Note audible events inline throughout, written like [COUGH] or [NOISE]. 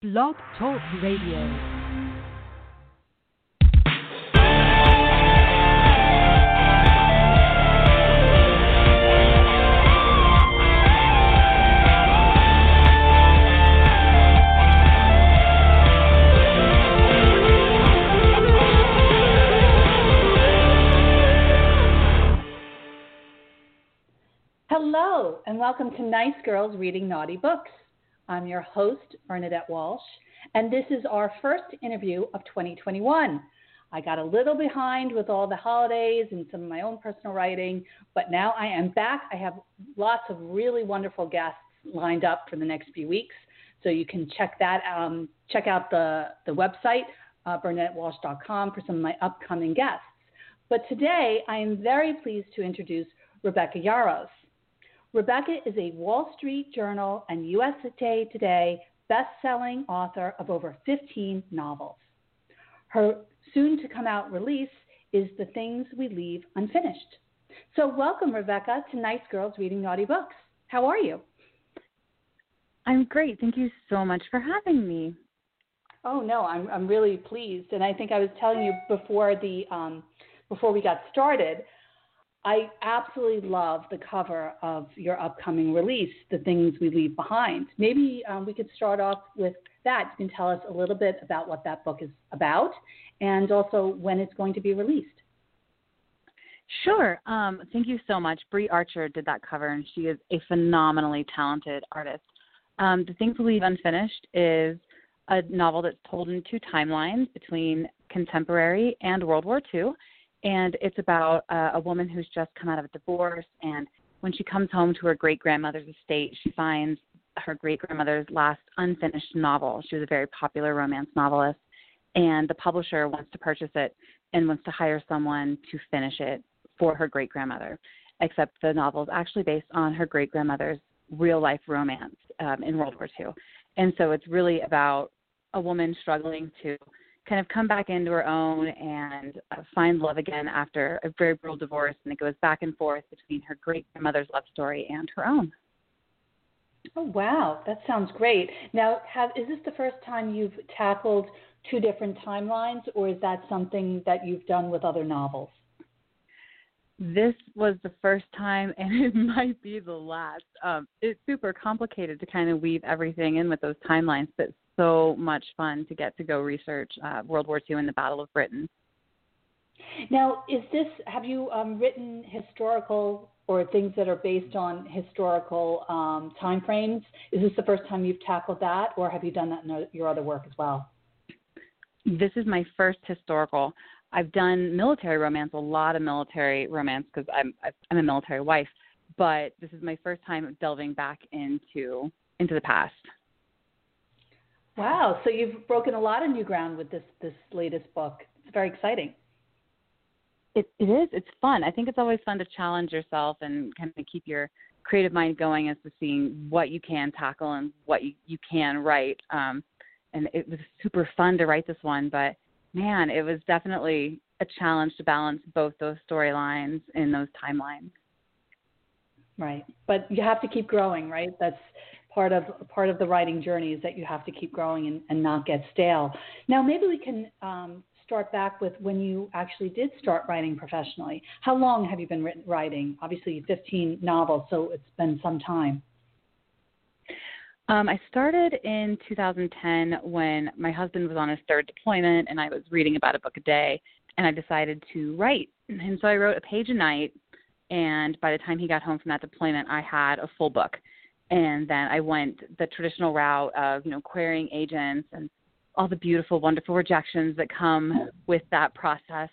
Blog Talk Radio. Hello, and welcome to Nice Girls Reading Naughty Books. I'm your host, Bernadette Walsh, and this is our first interview of 2021. I got a little behind with all the holidays and some of my own personal writing, but now I am back. I have lots of really wonderful guests lined up for the next few weeks, so you can check that um, check out the the website uh, BernadetteWalsh.com for some of my upcoming guests. But today I am very pleased to introduce Rebecca Yarros. Rebecca is a Wall Street Journal and USA Today best-selling author of over 15 novels. Her soon-to-come-out release is The Things We Leave Unfinished. So welcome, Rebecca, to Nice Girls Reading Naughty Books. How are you? I'm great. Thank you so much for having me. Oh no, I'm I'm really pleased, and I think I was telling you before the um, before we got started I absolutely love the cover of your upcoming release, The Things We Leave Behind. Maybe um, we could start off with that. You can tell us a little bit about what that book is about and also when it's going to be released. Sure. Um, thank you so much. Brie Archer did that cover, and she is a phenomenally talented artist. Um, the Things We Leave Unfinished is a novel that's told in two timelines between contemporary and World War II and it's about uh, a woman who's just come out of a divorce and when she comes home to her great grandmother's estate she finds her great grandmother's last unfinished novel. She was a very popular romance novelist and the publisher wants to purchase it and wants to hire someone to finish it for her great grandmother except the novel is actually based on her great grandmother's real life romance um, in world war ii and so it's really about a woman struggling to kind of come back into her own and uh, find love again after a very brutal divorce. And it goes back and forth between her great grandmother's love story and her own. Oh wow, that sounds great. Now, have is this the first time you've tackled two different timelines, or is that something that you've done with other novels? This was the first time, and [LAUGHS] it might be the last. Um, it's super complicated to kind of weave everything in with those timelines, but so much fun to get to go research uh, World War II and the Battle of Britain. Now, is this have you um, written historical or things that are based on historical um, time frames? Is this the first time you've tackled that, or have you done that in your other work as well? This is my first historical. I've done military romance, a lot of military romance because I'm I'm a military wife, but this is my first time delving back into into the past. Wow. So you've broken a lot of new ground with this this latest book. It's very exciting. It it is. It's fun. I think it's always fun to challenge yourself and kind of keep your creative mind going as to seeing what you can tackle and what you, you can write. Um, and it was super fun to write this one, but man, it was definitely a challenge to balance both those storylines in those timelines. Right. But you have to keep growing, right? That's part of part of the writing journey is that you have to keep growing and, and not get stale. Now, maybe we can um, start back with when you actually did start writing professionally. How long have you been written, writing? Obviously, 15 novels, so it's been some time. Um, I started in 2010 when my husband was on his third deployment, and I was reading about a book a day, and I decided to write. And so I wrote a page a night, and by the time he got home from that deployment, I had a full book and then I went the traditional route of you know querying agents and all the beautiful, wonderful rejections that come with that process.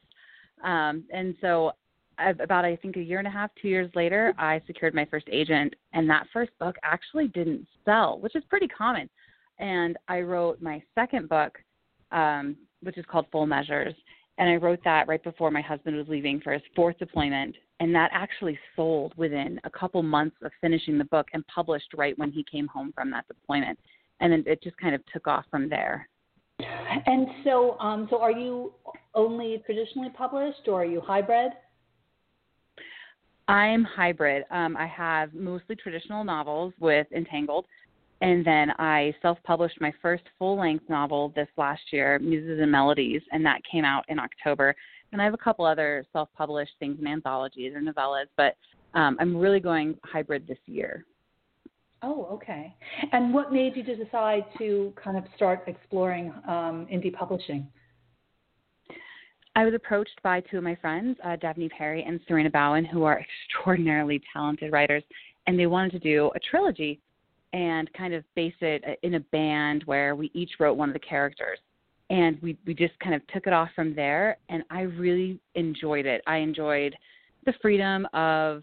Um, and so, about I think a year and a half, two years later, I secured my first agent, and that first book actually didn't sell, which is pretty common. And I wrote my second book, um, which is called Full Measures, and I wrote that right before my husband was leaving for his fourth deployment and that actually sold within a couple months of finishing the book and published right when he came home from that deployment. And then it just kind of took off from there. And so um, so are you only traditionally published or are you hybrid? I'm hybrid. Um, i have mostly traditional novels with entangled And then I self published my first full length novel this last year, Muses and Melodies, and that came out in October. And I have a couple other self published things in anthologies or novellas, but um, I'm really going hybrid this year. Oh, okay. And what made you to decide to kind of start exploring um, indie publishing? I was approached by two of my friends, uh, Devney Perry and Sarina Bowen, who are [LAUGHS] extraordinarily talented writers, and they wanted to do a trilogy and kind of base it uh, in a band where we each wrote one of the characters. And we we just kind of took it off from there, and I really enjoyed it. I enjoyed the freedom of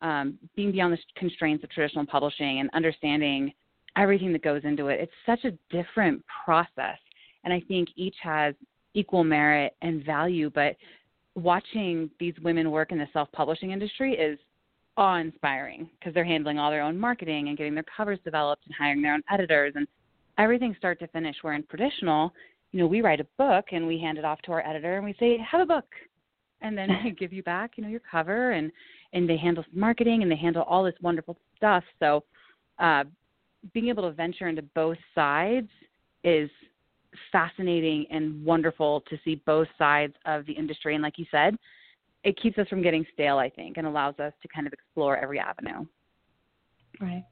um, being beyond the constraints of traditional publishing and understanding everything that goes into it. It's such a different process, and I think each has equal merit and value. But watching these women work in the self-publishing industry is awe-inspiring because they're handling all their own marketing and getting their covers developed and hiring their own editors and everything start to finish. Where in traditional, you know, we write a book and we hand it off to our editor and we say, "Have a book," and then we give you back, you know, your cover and and they handle marketing and they handle all this wonderful stuff. So, uh, being able to venture into both sides is fascinating and wonderful to see both sides of the industry. And like you said, it keeps us from getting stale, I think, and allows us to kind of explore every avenue. Right.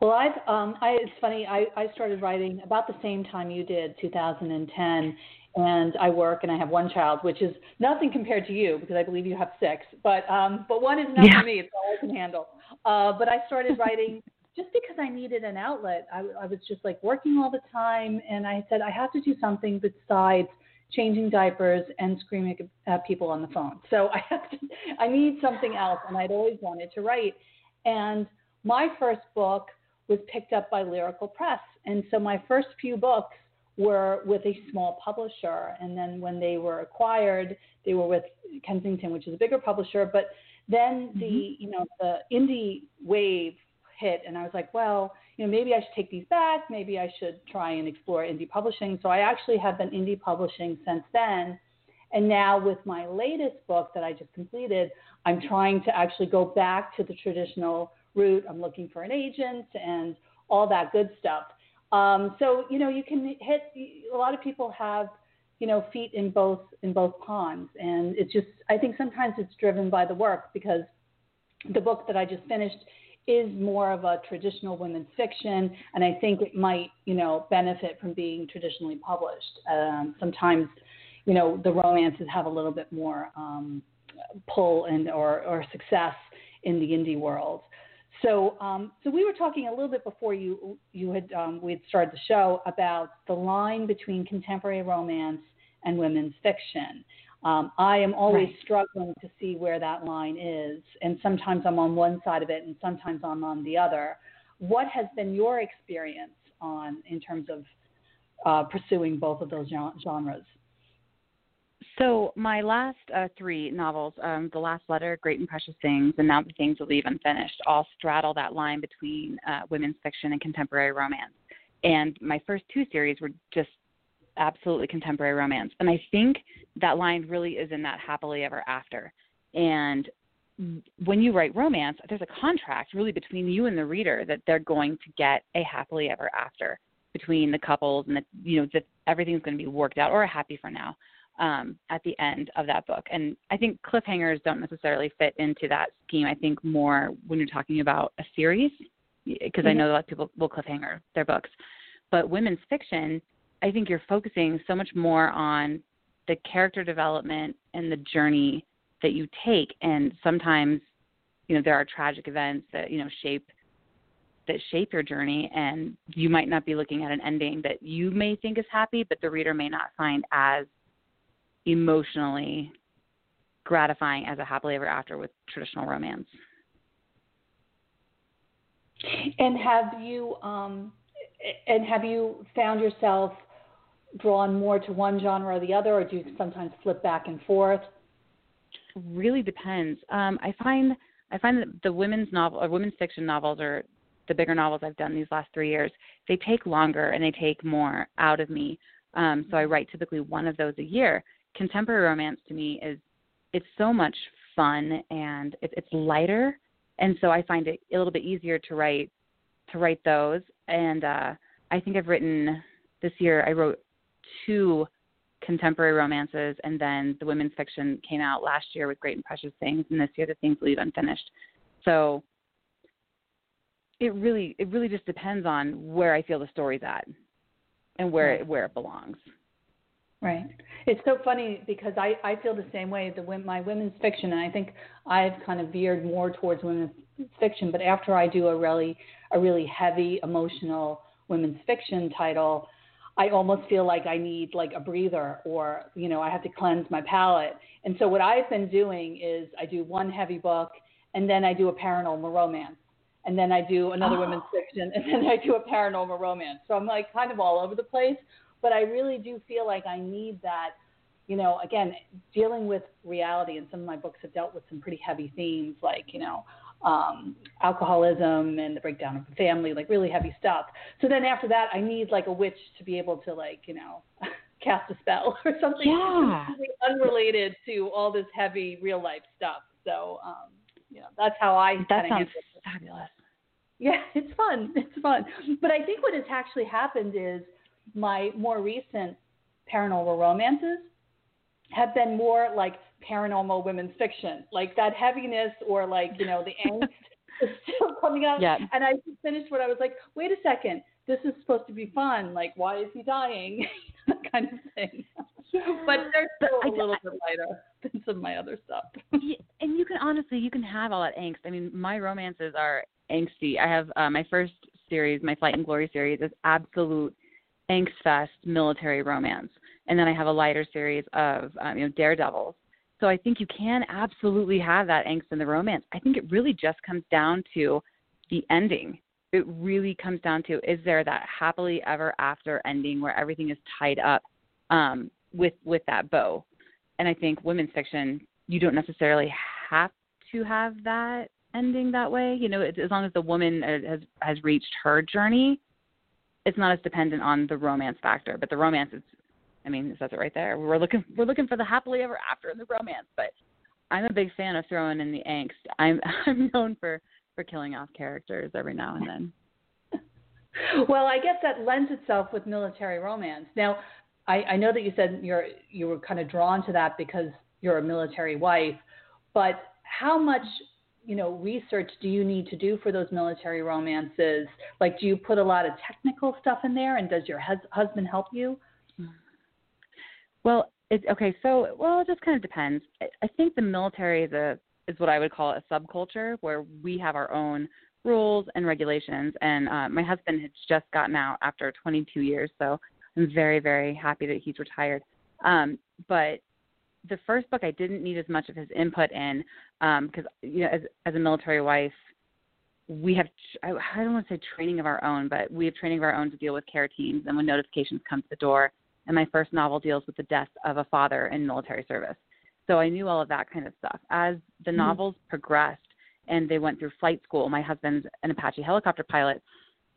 Well, I've um, I, it's funny. I, I started writing about the same time you did, 2010, and I work and I have one child, which is nothing compared to you because I believe you have six. But um, but one is enough yeah. for me; it's all I can handle. Uh, but I started writing [LAUGHS] just because I needed an outlet. I, I was just like working all the time, and I said I have to do something besides changing diapers and screaming at people on the phone. So [LAUGHS] I have to, I need something else, and I'd always wanted to write. And my first book was picked up by Lyrical Press, and so my first few books were with a small publisher, and then when they were acquired, they were with Kensington, which is a bigger publisher. But then the mm-hmm. you know the indie wave hit, and I was like, well, you know, maybe I should take these back. Maybe I should try and explore indie publishing. So I actually have been indie publishing since then. And now with my latest book that I just completed, I'm trying to actually go back to the traditional route. I'm looking for an agent and all that good stuff. Um, so you know, you can hit. A lot of people have, you know, feet in both in both ponds, and it's just. I think sometimes it's driven by the work because the book that I just finished is more of a traditional women's fiction, and I think it might, you know, benefit from being traditionally published. Um, sometimes, you know, the romances have a little bit more um, pull and or, or success in the indie world. So, um, so we were talking a little bit before you you had um, we had started the show about the line between contemporary romance and women's fiction. Um, I am always right. struggling to see where that line is, and sometimes I'm on one side of it, and sometimes I'm on the other. What has been your experience on in terms of uh, pursuing both of those genres? So my last uh, three novels, um, The Last Letter, Great and Precious Things, and Now the Things We Leave Unfinished, all straddle that line between uh, women's fiction and contemporary romance. And my first two series were just absolutely contemporary romance. And I think that line really is in that happily ever after. And when you write romance, there's a contract really between you and the reader that they're going to get a happily ever after between the couples and that you know that everything's going to be worked out or a happy for now um, at the end of that book. And I think cliffhangers don't necessarily fit into that scheme. I think more when you're talking about a series, because mm-hmm. I know a lot of people will cliffhanger their books. But women's fiction, I think you're focusing so much more on the character development and the journey that you take. And sometimes, you know, there are tragic events that, you know, shape that shape your journey and you might not be looking at an ending that you may think is happy but the reader may not find as emotionally gratifying as a happily ever after with traditional romance. And have you um, and have you found yourself drawn more to one genre or the other, or do you sometimes flip back and forth? Really depends. Um, I find I find that the women's novel or women's fiction novels are the bigger novels I've done these last three years, they take longer and they take more out of me. Um, so I write typically one of those a year contemporary romance to me is it's so much fun and it, it's lighter, and so I find it a little bit easier to write to write those. and uh, I think I've written this year. I wrote two contemporary romances, and then the women's fiction came out last year with Great and Precious Things, and this year the Things Leave Unfinished. So it really it really just depends on where I feel the story's at and where right. it, where it belongs. Right. It's so funny because I I feel the same way. The my women's fiction, and I think I've kind of veered more towards women's fiction. But after I do a really a really heavy emotional women's fiction title, I almost feel like I need like a breather or, you know, I have to cleanse my palate. And so what I've been doing is I do one heavy book and then I do a paranormal romance. And then I do another oh. women's fiction [LAUGHS] and then I do a paranormal romance. So I'm like kind of all over the place, but I really do feel like I need that, you know, again, dealing with reality and some of my books have dealt with some pretty heavy themes like, you know, um, alcoholism and the breakdown of the family, like really heavy stuff. So then after that, I need like a witch to be able to like you know [LAUGHS] cast a spell [LAUGHS] or something yeah. unrelated to all this heavy real life stuff. So um, you know that's how I that sounds fabulous. Yeah, [LAUGHS] it's fun. It's fun. But I think what has actually happened is my more recent paranormal romances have been more like paranormal women's fiction. Like that heaviness or like, you know, the [LAUGHS] angst is still coming out. Yeah. And I finished what I was like, wait a second, this is supposed to be fun. Like, why is he dying? [LAUGHS] kind of thing. Yeah. But they're still but a little bit lighter [LAUGHS] than some of my other stuff. yeah, and you can honestly, you can have all that angst. I mean, my romances are angsty. I have uh, my first series, my Flight and Glory series, is absolute angst fest military romance, and then I have a lighter series of um, you know daredevils so I think you can absolutely have that angst in the romance. I think it really just comes down to the ending. It really comes down to is there that happily ever after ending where everything is tied up um, with with that bow. And I think women's fiction, you don't necessarily have to have that ending that way. You know, as long as the woman has has reached her journey, it's not as dependent on the romance factor. But the romance is I mean, it says it right there. We're looking we're looking for the happily ever after in the romance, but I'm a big fan of throwing in the angst. I'm [LAUGHS] I'm known for for killing off characters every now and then. [LAUGHS] well, I guess that lends itself with military romance. Now, I, I know that you said you're you were kind of drawn to that because you're a military wife, but how much you know research do you need to do for those military romances? Like, do you put a lot of technical stuff in there, and does your hus- husband help you? Well, it's okay, so well, it just kind of depends. I, I think the military is a is what I would call a subculture where we have our own rules and regulations. And uh, my husband has just gotten out after 22 years, so I'm very very happy that he's retired. Um, but the first book I didn't need as much of his input in because um, you know as as a military wife we have I, I don't want to say training of our own, but we have training of our own to deal with care teams and when notifications come to the door and my first novel deals with the death of a father in military service. So I knew all of that kind of stuff. As the mm-hmm. novels progressed and they went through flight school, my husband's an Apache helicopter pilot.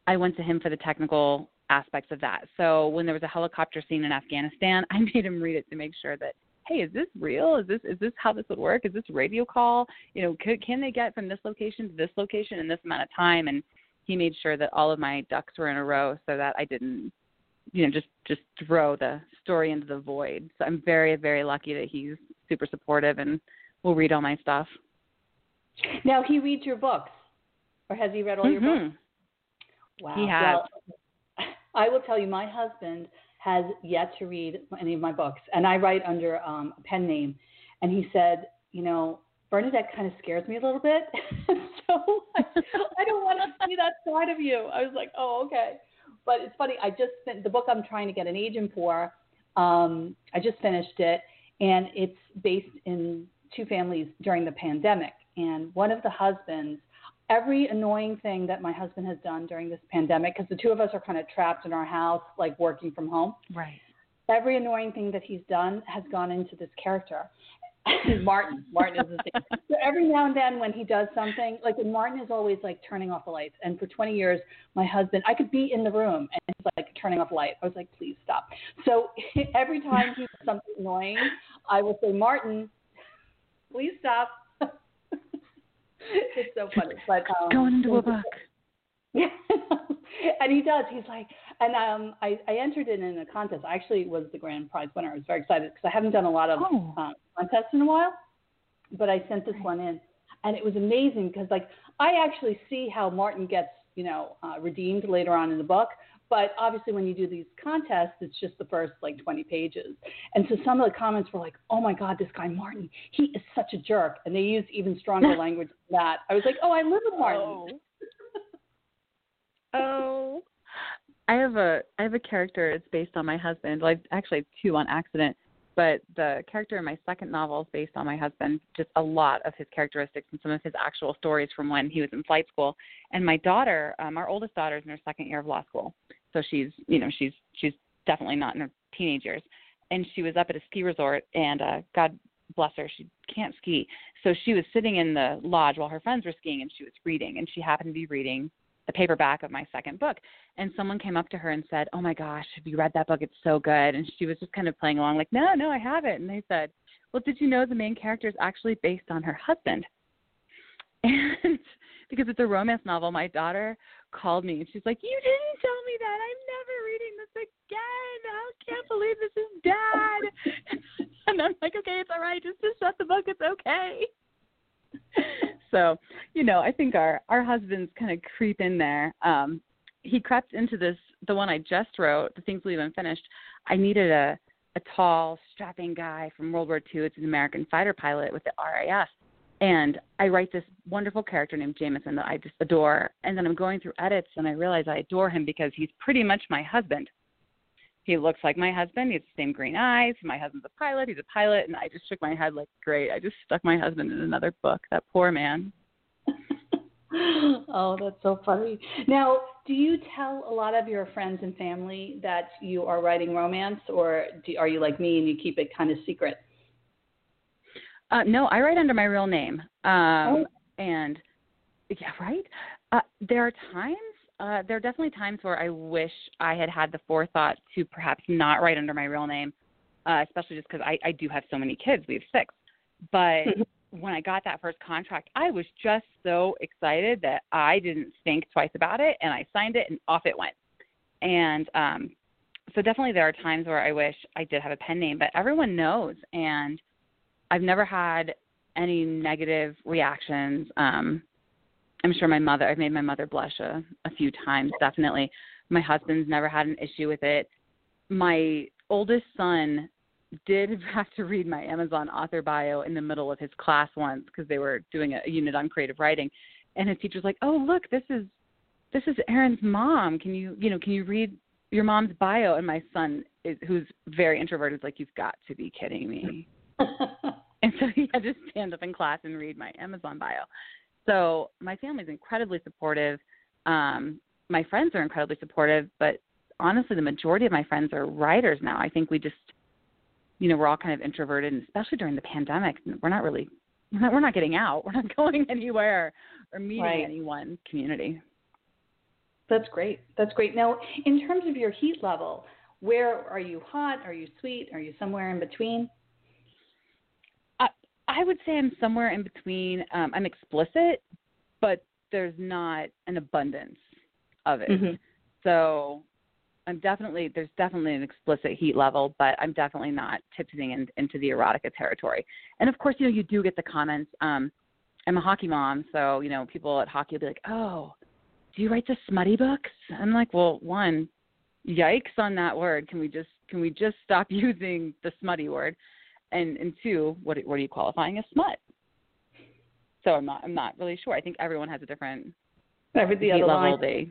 I went to him for the technical aspects of that. So when there was a helicopter scene in Afghanistan, [LAUGHS] I made him read it to make sure that hey, is this real? Is this is this how this would work? Is this radio call? You know, can, can they get from this location to this location in this amount of time? And he made sure that all of my ducks were in a row so that I didn't you know just just throw the story into the void. So I'm very very lucky that he's super supportive and will read all my stuff. Now he reads your books, or has he read all mm-hmm. your books? Wow. He has. Well, I will tell you, my husband has yet to read any of my books, and I write under um, a pen name. And he said, you know, Bernadette kind of scares me a little bit, [LAUGHS] so I, I don't want to see that side of you. I was like, oh, okay. But it's funny. I just the book I'm trying to get an agent for. Um, I just finished it, and it's based in two families during the pandemic. And one of the husbands, every annoying thing that my husband has done during this pandemic, because the two of us are kind of trapped in our house, like working from home. Right. Every annoying thing that he's done has gone into this character. Martin. Martin is the same. [LAUGHS] So every now and then when he does something, like Martin is always like turning off the lights. And for 20 years, my husband, I could be in the room and he's like turning off the light. I was like, please stop. So [LAUGHS] every time he does something annoying, I will say, Martin, please stop. [LAUGHS] it's so funny. But um, going into a book. Yeah, [LAUGHS] and he does. He's like, and um, I, I entered it in a contest. I actually was the grand prize winner. I was very excited because I haven't done a lot of Oh. uh, contests in a while, but I sent this one in, and it was amazing because like I actually see how Martin gets you know uh, redeemed later on in the book. But obviously, when you do these contests, it's just the first like 20 pages. And so some of the comments were like, "Oh my God, this guy Martin, he is such a jerk," and they used even stronger [LAUGHS] language than that. I was like, "Oh, I live with Martin." Oh. I have a I have a character. It's based on my husband. I've actually two on accident, but the character in my second novel is based on my husband. Just a lot of his characteristics and some of his actual stories from when he was in flight school. And my daughter, um, our oldest daughter, is in her second year of law school, so she's you know she's she's definitely not in her teenage years. And she was up at a ski resort, and uh, God bless her, she can't ski. So she was sitting in the lodge while her friends were skiing, and she was reading, and she happened to be reading the paperback of my second book. And someone came up to her and said oh my gosh have you read that book? It's so good. And she was just kind of playing along like no no i haven't. And they said well did you know the main character is actually based on her husband? [LAUGHS] And because it's a romance novel my daughter called me and she's like you didn't tell me that. I'm never reading this again. I can't believe this is dad [LAUGHS] and i'm like okay it's all right. Just just shut the book. It's okay [LAUGHS] so you know i think our our husbands kind of creep in there. Um he crept into this the one i just wrote the things we haven't finished. I needed a a tall strapping guy from world war ii it's an american fighter pilot with the raf and i write this wonderful character named jameson that i just adore. And then i'm going through edits and i realize i adore him because he's pretty much my husband he looks like my husband. He has the same green eyes. My husband's a pilot. He's a pilot. And I just shook my head like, great. I just stuck my husband in another book. That poor man. [LAUGHS] oh, that's so funny. Now, do you tell a lot of your friends and family that you are writing romance, or do, are you like me and you keep it kind of secret? Uh, no, I write under my real name. Um, Oh. And yeah, right. Uh, there are times. Uh, there are definitely times where I wish I had had the forethought to perhaps not write under my real name, uh, especially just because I, I do have so many kids. We have six. But when I got that first contract, I was just so excited that I didn't think twice about it and I signed it and off it went. And um, so definitely there are times where I wish I did have a pen name, but everyone knows. And I've never had any negative reactions. Um, I'm sure my mother, I've made my mother blush a, a few times, definitely. My husband's never had an issue with it. My oldest son did [LAUGHS] have to read my Amazon author bio in the middle of his class once because they were doing a, a unit on creative writing, and his teacher's like, "Oh, look, this is this is Erin's mom. Can you you know can you read your mom's bio?" And my son, is, who's very introverted, is like, "You've got to be kidding me." [LAUGHS] and so he had to stand up in class and read my Amazon bio. So my family's incredibly supportive. Um, my friends are incredibly supportive, but honestly, the majority of my friends are writers now. I think we just, you know, we're all kind of introverted, and especially during the pandemic, we're not really, we're [LAUGHS] not, we're not getting out, we're not [LAUGHS] going anywhere or meeting Right. any one community. That's great. That's great. Now, in terms of your heat level, where are you hot? Are you sweet? Are you somewhere in between? I, would say I'm somewhere in between. Um, I'm explicit, but there's not an abundance of it. Mhm. So I'm definitely there's definitely an explicit heat level, but I'm definitely not tipsing in, into the erotica territory. And of course, you know, you do get the comments. Um, I'm a hockey mom, so you know, people at hockey will be like, "Oh, do you write the smutty books?" I'm like, "Well, one, yikes on that word. Can we just can we just stop [LAUGHS] using the smutty word?" And and two, what what are you qualifying as smut? So I'm not I'm not really sure. I think everyone has a different Every the other level they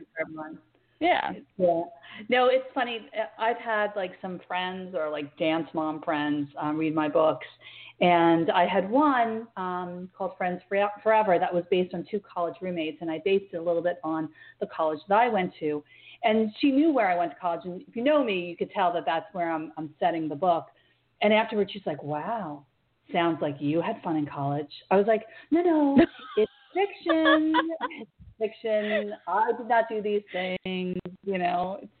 yeah. Yeah. No, it's funny. I've had like some friends or like dance mom friends um, read my books. And I had one um, called Friends Forever that was based on two college roommates. And I based it a little bit on the college that I went to. And she knew where I went to college. And if you know me, you could tell that that's where I'm, I'm setting the book. And afterwards, she's like, wow, sounds like you had fun in college. I was like, no, no, [LAUGHS] it's fiction. It's fiction. I did not do these things. You know, it's,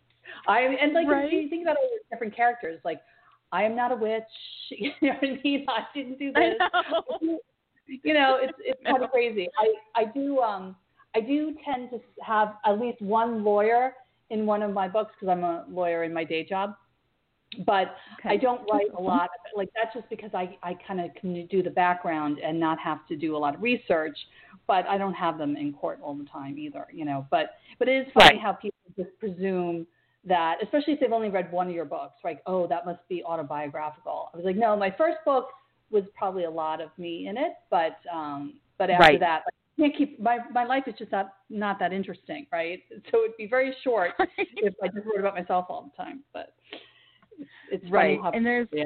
I and like Right. you think about all the different characters, like I am not a witch. [LAUGHS] You know what I mean? I didn't do [LAUGHS] this. know. You know, it's it's kind of crazy. I I do um I do tend to have at least one lawyer in one of my books because I'm a lawyer in my day job. But okay. I don't write a lot. Of, like that's just because I I kind of can do the background and not have to do a lot of research. But I don't have them in court all the time either, you know. But but it is funny right. how people just presume that, especially if they've only read one of your books, like, oh, that must be autobiographical. I was like, no, my first book was probably a lot of me in it, but um, but after right. that, like, I can't keep my my life is just not not that interesting, right? [LAUGHS] So it'd be very short [LAUGHS] if I just wrote about myself all the time. But it's, right, and there's yeah.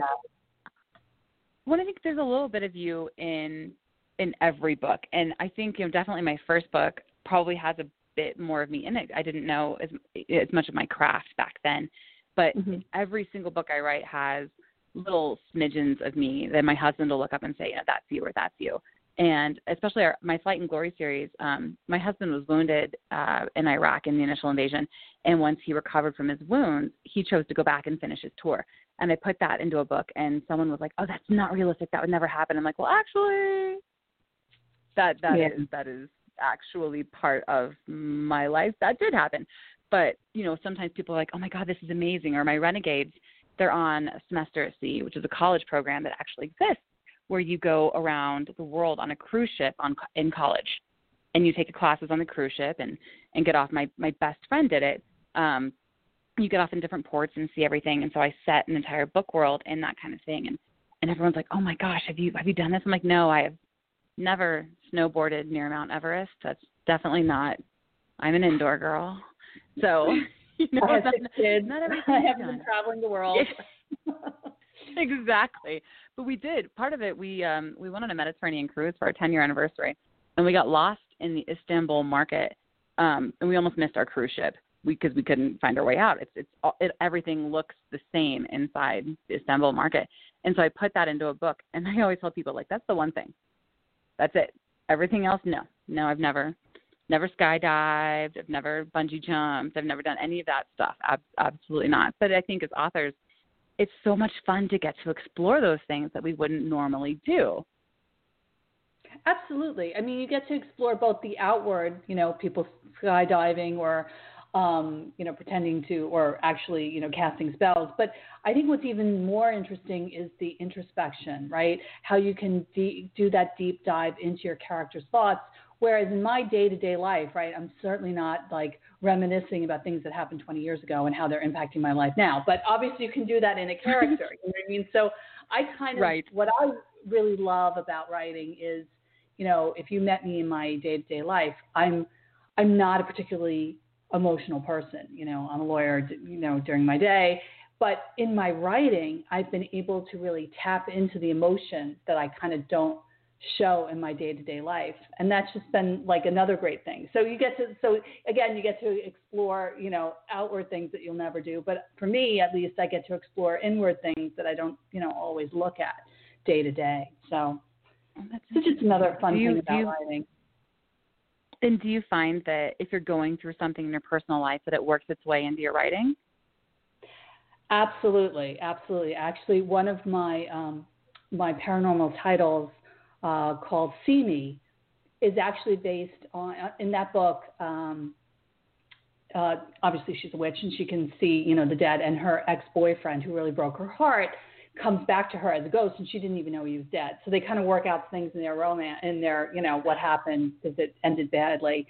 Well, I think there's a little bit of you in in every book, and I think you know definitely my first book probably has a bit more of me in it. I didn't know as as much of my craft back then, but mm-hmm. every single book I write has little smidgens of me that my husband will look up and say, you know, that's you or that's you. And especially our, my Flight and Glory series, um, my husband was wounded uh, in Iraq in the initial invasion, and once he recovered from his wounds, he chose to go back and finish his tour. And I put that into a book, and someone was like, "Oh, that's not realistic. That would never happen." I'm like, "Well, actually, that that yeah. is, that is actually part of my life. That did happen. But, you know, sometimes people are like, oh my God, this is amazing. Or my Renegades, they're on Semester at Sea, which is a college program that actually exists where you go around the world on a cruise ship on in college and you take classes on the cruise ship and and get off my my best friend did it um you get off in different ports and see everything and so i set an entire book world in that kind of thing and and everyone's like oh my gosh have you have you done this i'm like no i have never snowboarded near Mount Everest. That's definitely not. I'm an indoor girl, so [LAUGHS] you know, [LAUGHS] I have six kids. Not everything. I have been traveling the world. [LAUGHS] [LAUGHS] exactly, but we did. Part of it, we um we went on a Mediterranean cruise for our 10 year anniversary, and we got lost in the Istanbul market, um, and we almost missed our cruise ship because we, we couldn't find our way out. It's it's it, everything looks the same inside the Istanbul market, and so I put that into a book. And [LAUGHS] I always tell people like that's the one thing that's it. Everything else, no. No, I've never, never skydived. I've never bungee jumped. I've never done any of that stuff. Ab- absolutely not. But I think as authors, it's so much fun to get to explore those things that we wouldn't normally do. Absolutely. I mean, you get to explore both the outward, you know, people skydiving or um, you know, pretending to or actually, you know, casting spells. But I think what's even more interesting is the introspection, right? How you can de- do that deep dive into your character's thoughts. Whereas in my day to day life, right, I'm certainly not like reminiscing about things that happened 20 years ago and how they're impacting my life now. But obviously, you can do that in a character. you know what I mean? So I kind of, right. what I really love about writing is, you know, if you met me in my day to day life, I'm, I'm not a particularly emotional person. You know, I'm a lawyer, you know, during my day. But in my writing, I've been able to really tap into the emotions that I kind of don't show in my day-to-day life. And that's just been like another great thing. So you get to so again you get to explore you know outward things that you'll never do. But for me at least i get to explore inward things that i don't you know always look at day to day so oh, that's just another fun you, thing about you, writing and do you find that if you're going through something in your personal life that it works its way into your writing? Absolutely, absolutely. Actually, one of my um, my paranormal titles uh, called "See Me" is actually based on uh, in that book. Um, uh, obviously, she's a witch and she can see, you know, the dead, and her ex-boyfriend, who really broke her heart, comes back to her as a ghost and she didn't even know he was dead. So they kind of work out things in their romance in their, you know, what happened because it ended badly.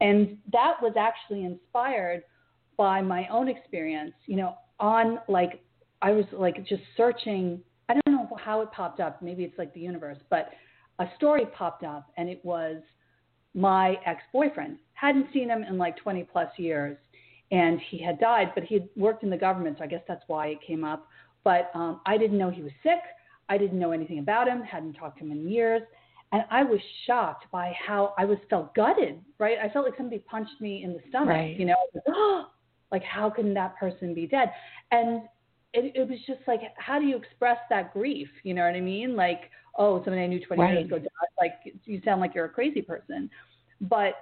And that was actually inspired by my own experience, you know, on like I was like just searching I don't know how it popped up, maybe it's like the universe, but a story popped up and it was my ex-boyfriend. Hadn't seen him in like 20 plus years and he had died, but he had worked in the government, so I guess that's why it came up but um, I didn't know he was sick. I didn't know anything about him, hadn't talked to him in years. And I was shocked by how I was felt gutted, right? I felt like somebody punched me in the stomach, right. you know, oh, [GASPS] like how can that person be dead? And it, it was just like, how do you express that grief? You know what I mean? Like, oh, somebody I knew 20 right. years ago died. Like, you sound like you're a crazy person. But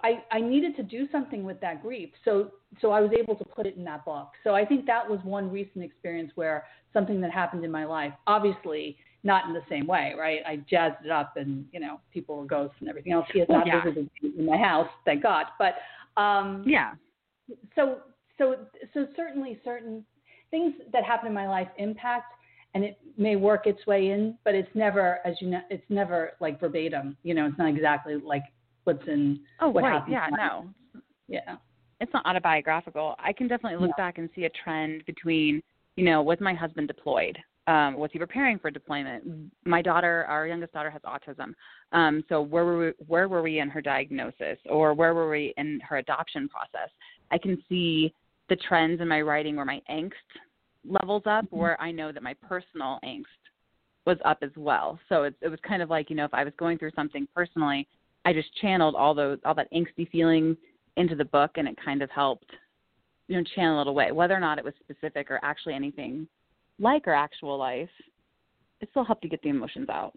I, I needed to do something with that grief. So so I was able to put it in that book. So I think that was one recent experience where something that happened in my life, obviously not in the same way, right? I jazzed it up, and you know, people were ghosts and everything else. He has not yeah. visited in my house, thank God. But um, Yeah. so so so certainly certain things that happen in my life impact and it may work its way in but it's never as you know it's never like verbatim you know it's not exactly like what's in Oh, what right. happens Yeah. No. yeah it's not autobiographical. I can definitely look No. back and see a trend between, you know, was my husband deployed? Um, was he preparing for deployment? My daughter, our youngest daughter, has autism. Um, so where were we, where were we in her diagnosis, or where were we in her adoption process? I can see the trends in my writing where my angst levels up, Mhm. where I know that my personal angst was up as well. So it, it was kind of like, you know, if I was going through something personally, I just channeled all those all that angsty feeling into the book and it kind of helped you know channel it away. Whether or not it was specific or actually anything like our actual life it still helped to get the emotions out.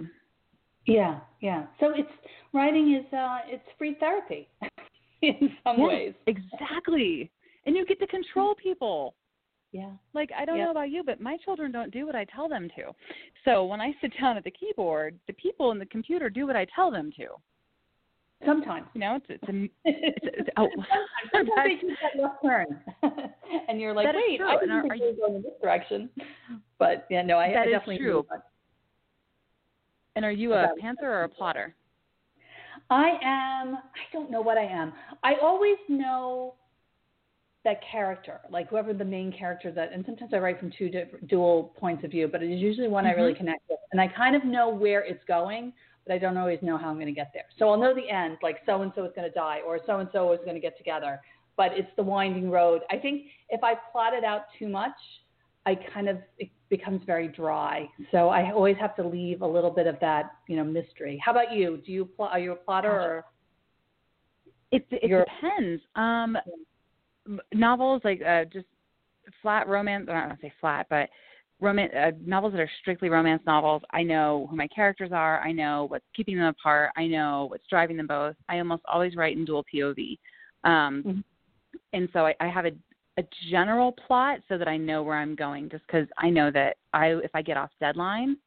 Yeah yeah. So it's writing is uh it's free therapy [LAUGHS] in some Yeah, ways. exactly. And you get to control people. Yeah. Like i don't Yep. know about you but my children don't do what i tell them to. So when i sit down at the keyboard the people in the computer do what i tell them to sometimes you know it's it's a [LAUGHS] it's, it's oh sometimes they take that left turn [LAUGHS] and you're like That wait i didn't are- think are were going in this direction but yeah no i, That I is definitely true. agree with that. and are you a pantser or a plotter I am, I don't know what I am. I always know that character, like whoever the main character that, and sometimes I write from two different, dual points of view, but it is usually one I really Mhm. connect with. And I kind of know where it's going, but I don't always know how I'm going to get there. So I'll know the end, like so and so is going to die or so and so is going to get together, but it's the winding road. I think if I plot it out too much, I kind of it becomes very dry. So I always have to leave a little bit of that, you know, mystery. How about you? Do you pl- are you a plotter or It it You're- depends. Um, novels like uh, just flat romance. I don't want to say flat, but romance uh, novels that are strictly romance novels. I know who my characters are. I know what's keeping them apart. I know what's driving them both. I almost always write in dual POV, um, Mhm. and so I, I have a a general plot so that I know where I'm going. Just because I know that I if I get off deadline,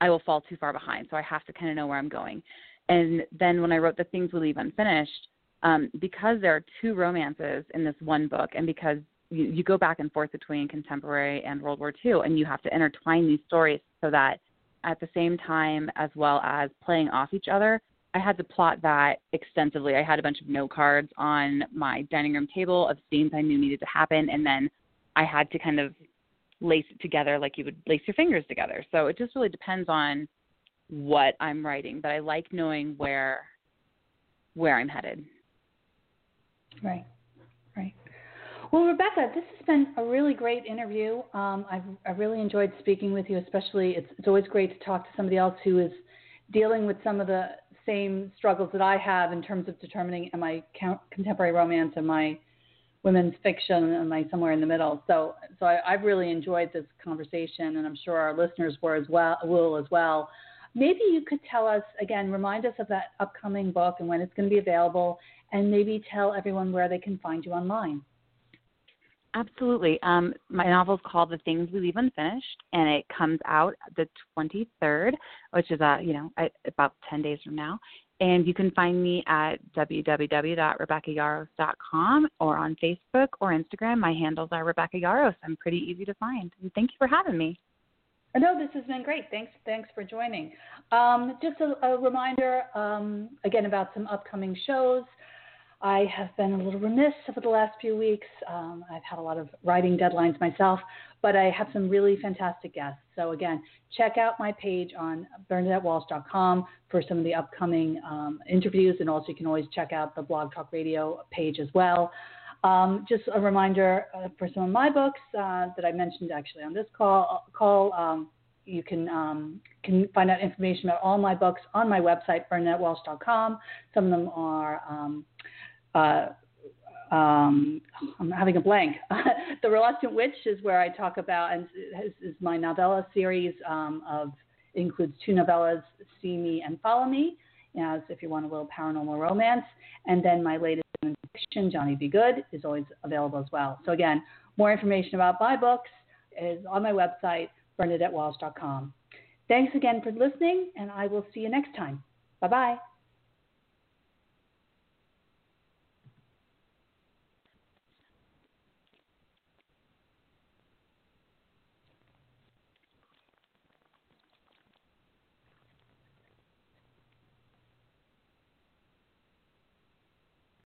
I will fall too far behind. So I have to kind of know where I'm going. And then when I wrote the things we leave unfinished, um, because there are two romances in this one book, and because you, you go back and forth between contemporary and World War II, and you have to intertwine these stories so that at the same time, as well as playing off each other, I had to plot that extensively. I had a bunch of note cards on my dining room table of scenes I knew needed to happen, and then I had to kind of lace it together like you would lace your fingers together. So it just really depends on what I'm writing, but I like knowing where where I'm headed. Right, right. Well, Rebecca, this has been a really great interview. Um, I've I really enjoyed speaking with you. Especially, it's it's always great to talk to somebody else who is dealing with some of the same struggles that I have in terms of determining am I contemporary romance, am I women's fiction, am I somewhere in the middle? So, so I, I've really enjoyed this conversation, and I'm sure our listeners were as well will as well. Maybe you could tell us again, remind us of that upcoming book and when it's going to be available, and maybe tell everyone where they can find you online. Absolutely. Um, my novel is called The Things We Leave Unfinished, and it comes out the 23rd, which is uh, you know about 10 days from now. And you can find me at www.rebeccayarros.com or on Facebook or Instagram. My handles are Rebecca Yarros. I'm pretty easy to find. And thank you for having me. No, this has been great. Thanks, thanks for joining. Um, just a, a reminder um, again about some upcoming shows. I have been a little remiss over the last few weeks. Um, I've had a lot of writing deadlines myself, but I have some really fantastic guests. So again, check out my page on BernadetteWalsh.com for some of the upcoming um, interviews, and also you can always check out the Blog Talk Radio page as well. Um, just a reminder uh, for some of my books uh, that I mentioned actually on this call. Call um, you can um, can find out information about all my books on my website BernadetteWalsh.com. Some of them are um, uh, um, I'm having a blank. [LAUGHS] the Reluctant Witch is where I talk about, and is, is my novella series um, of includes two novellas, See Me and Follow Me, as if you want a little paranormal romance, and then my latest fiction, Johnny Be Good, is always available as well. So again, more information about my books is on my website, BernadetteWalsh.com. Thanks again for listening, and I will see you next time. Bye bye.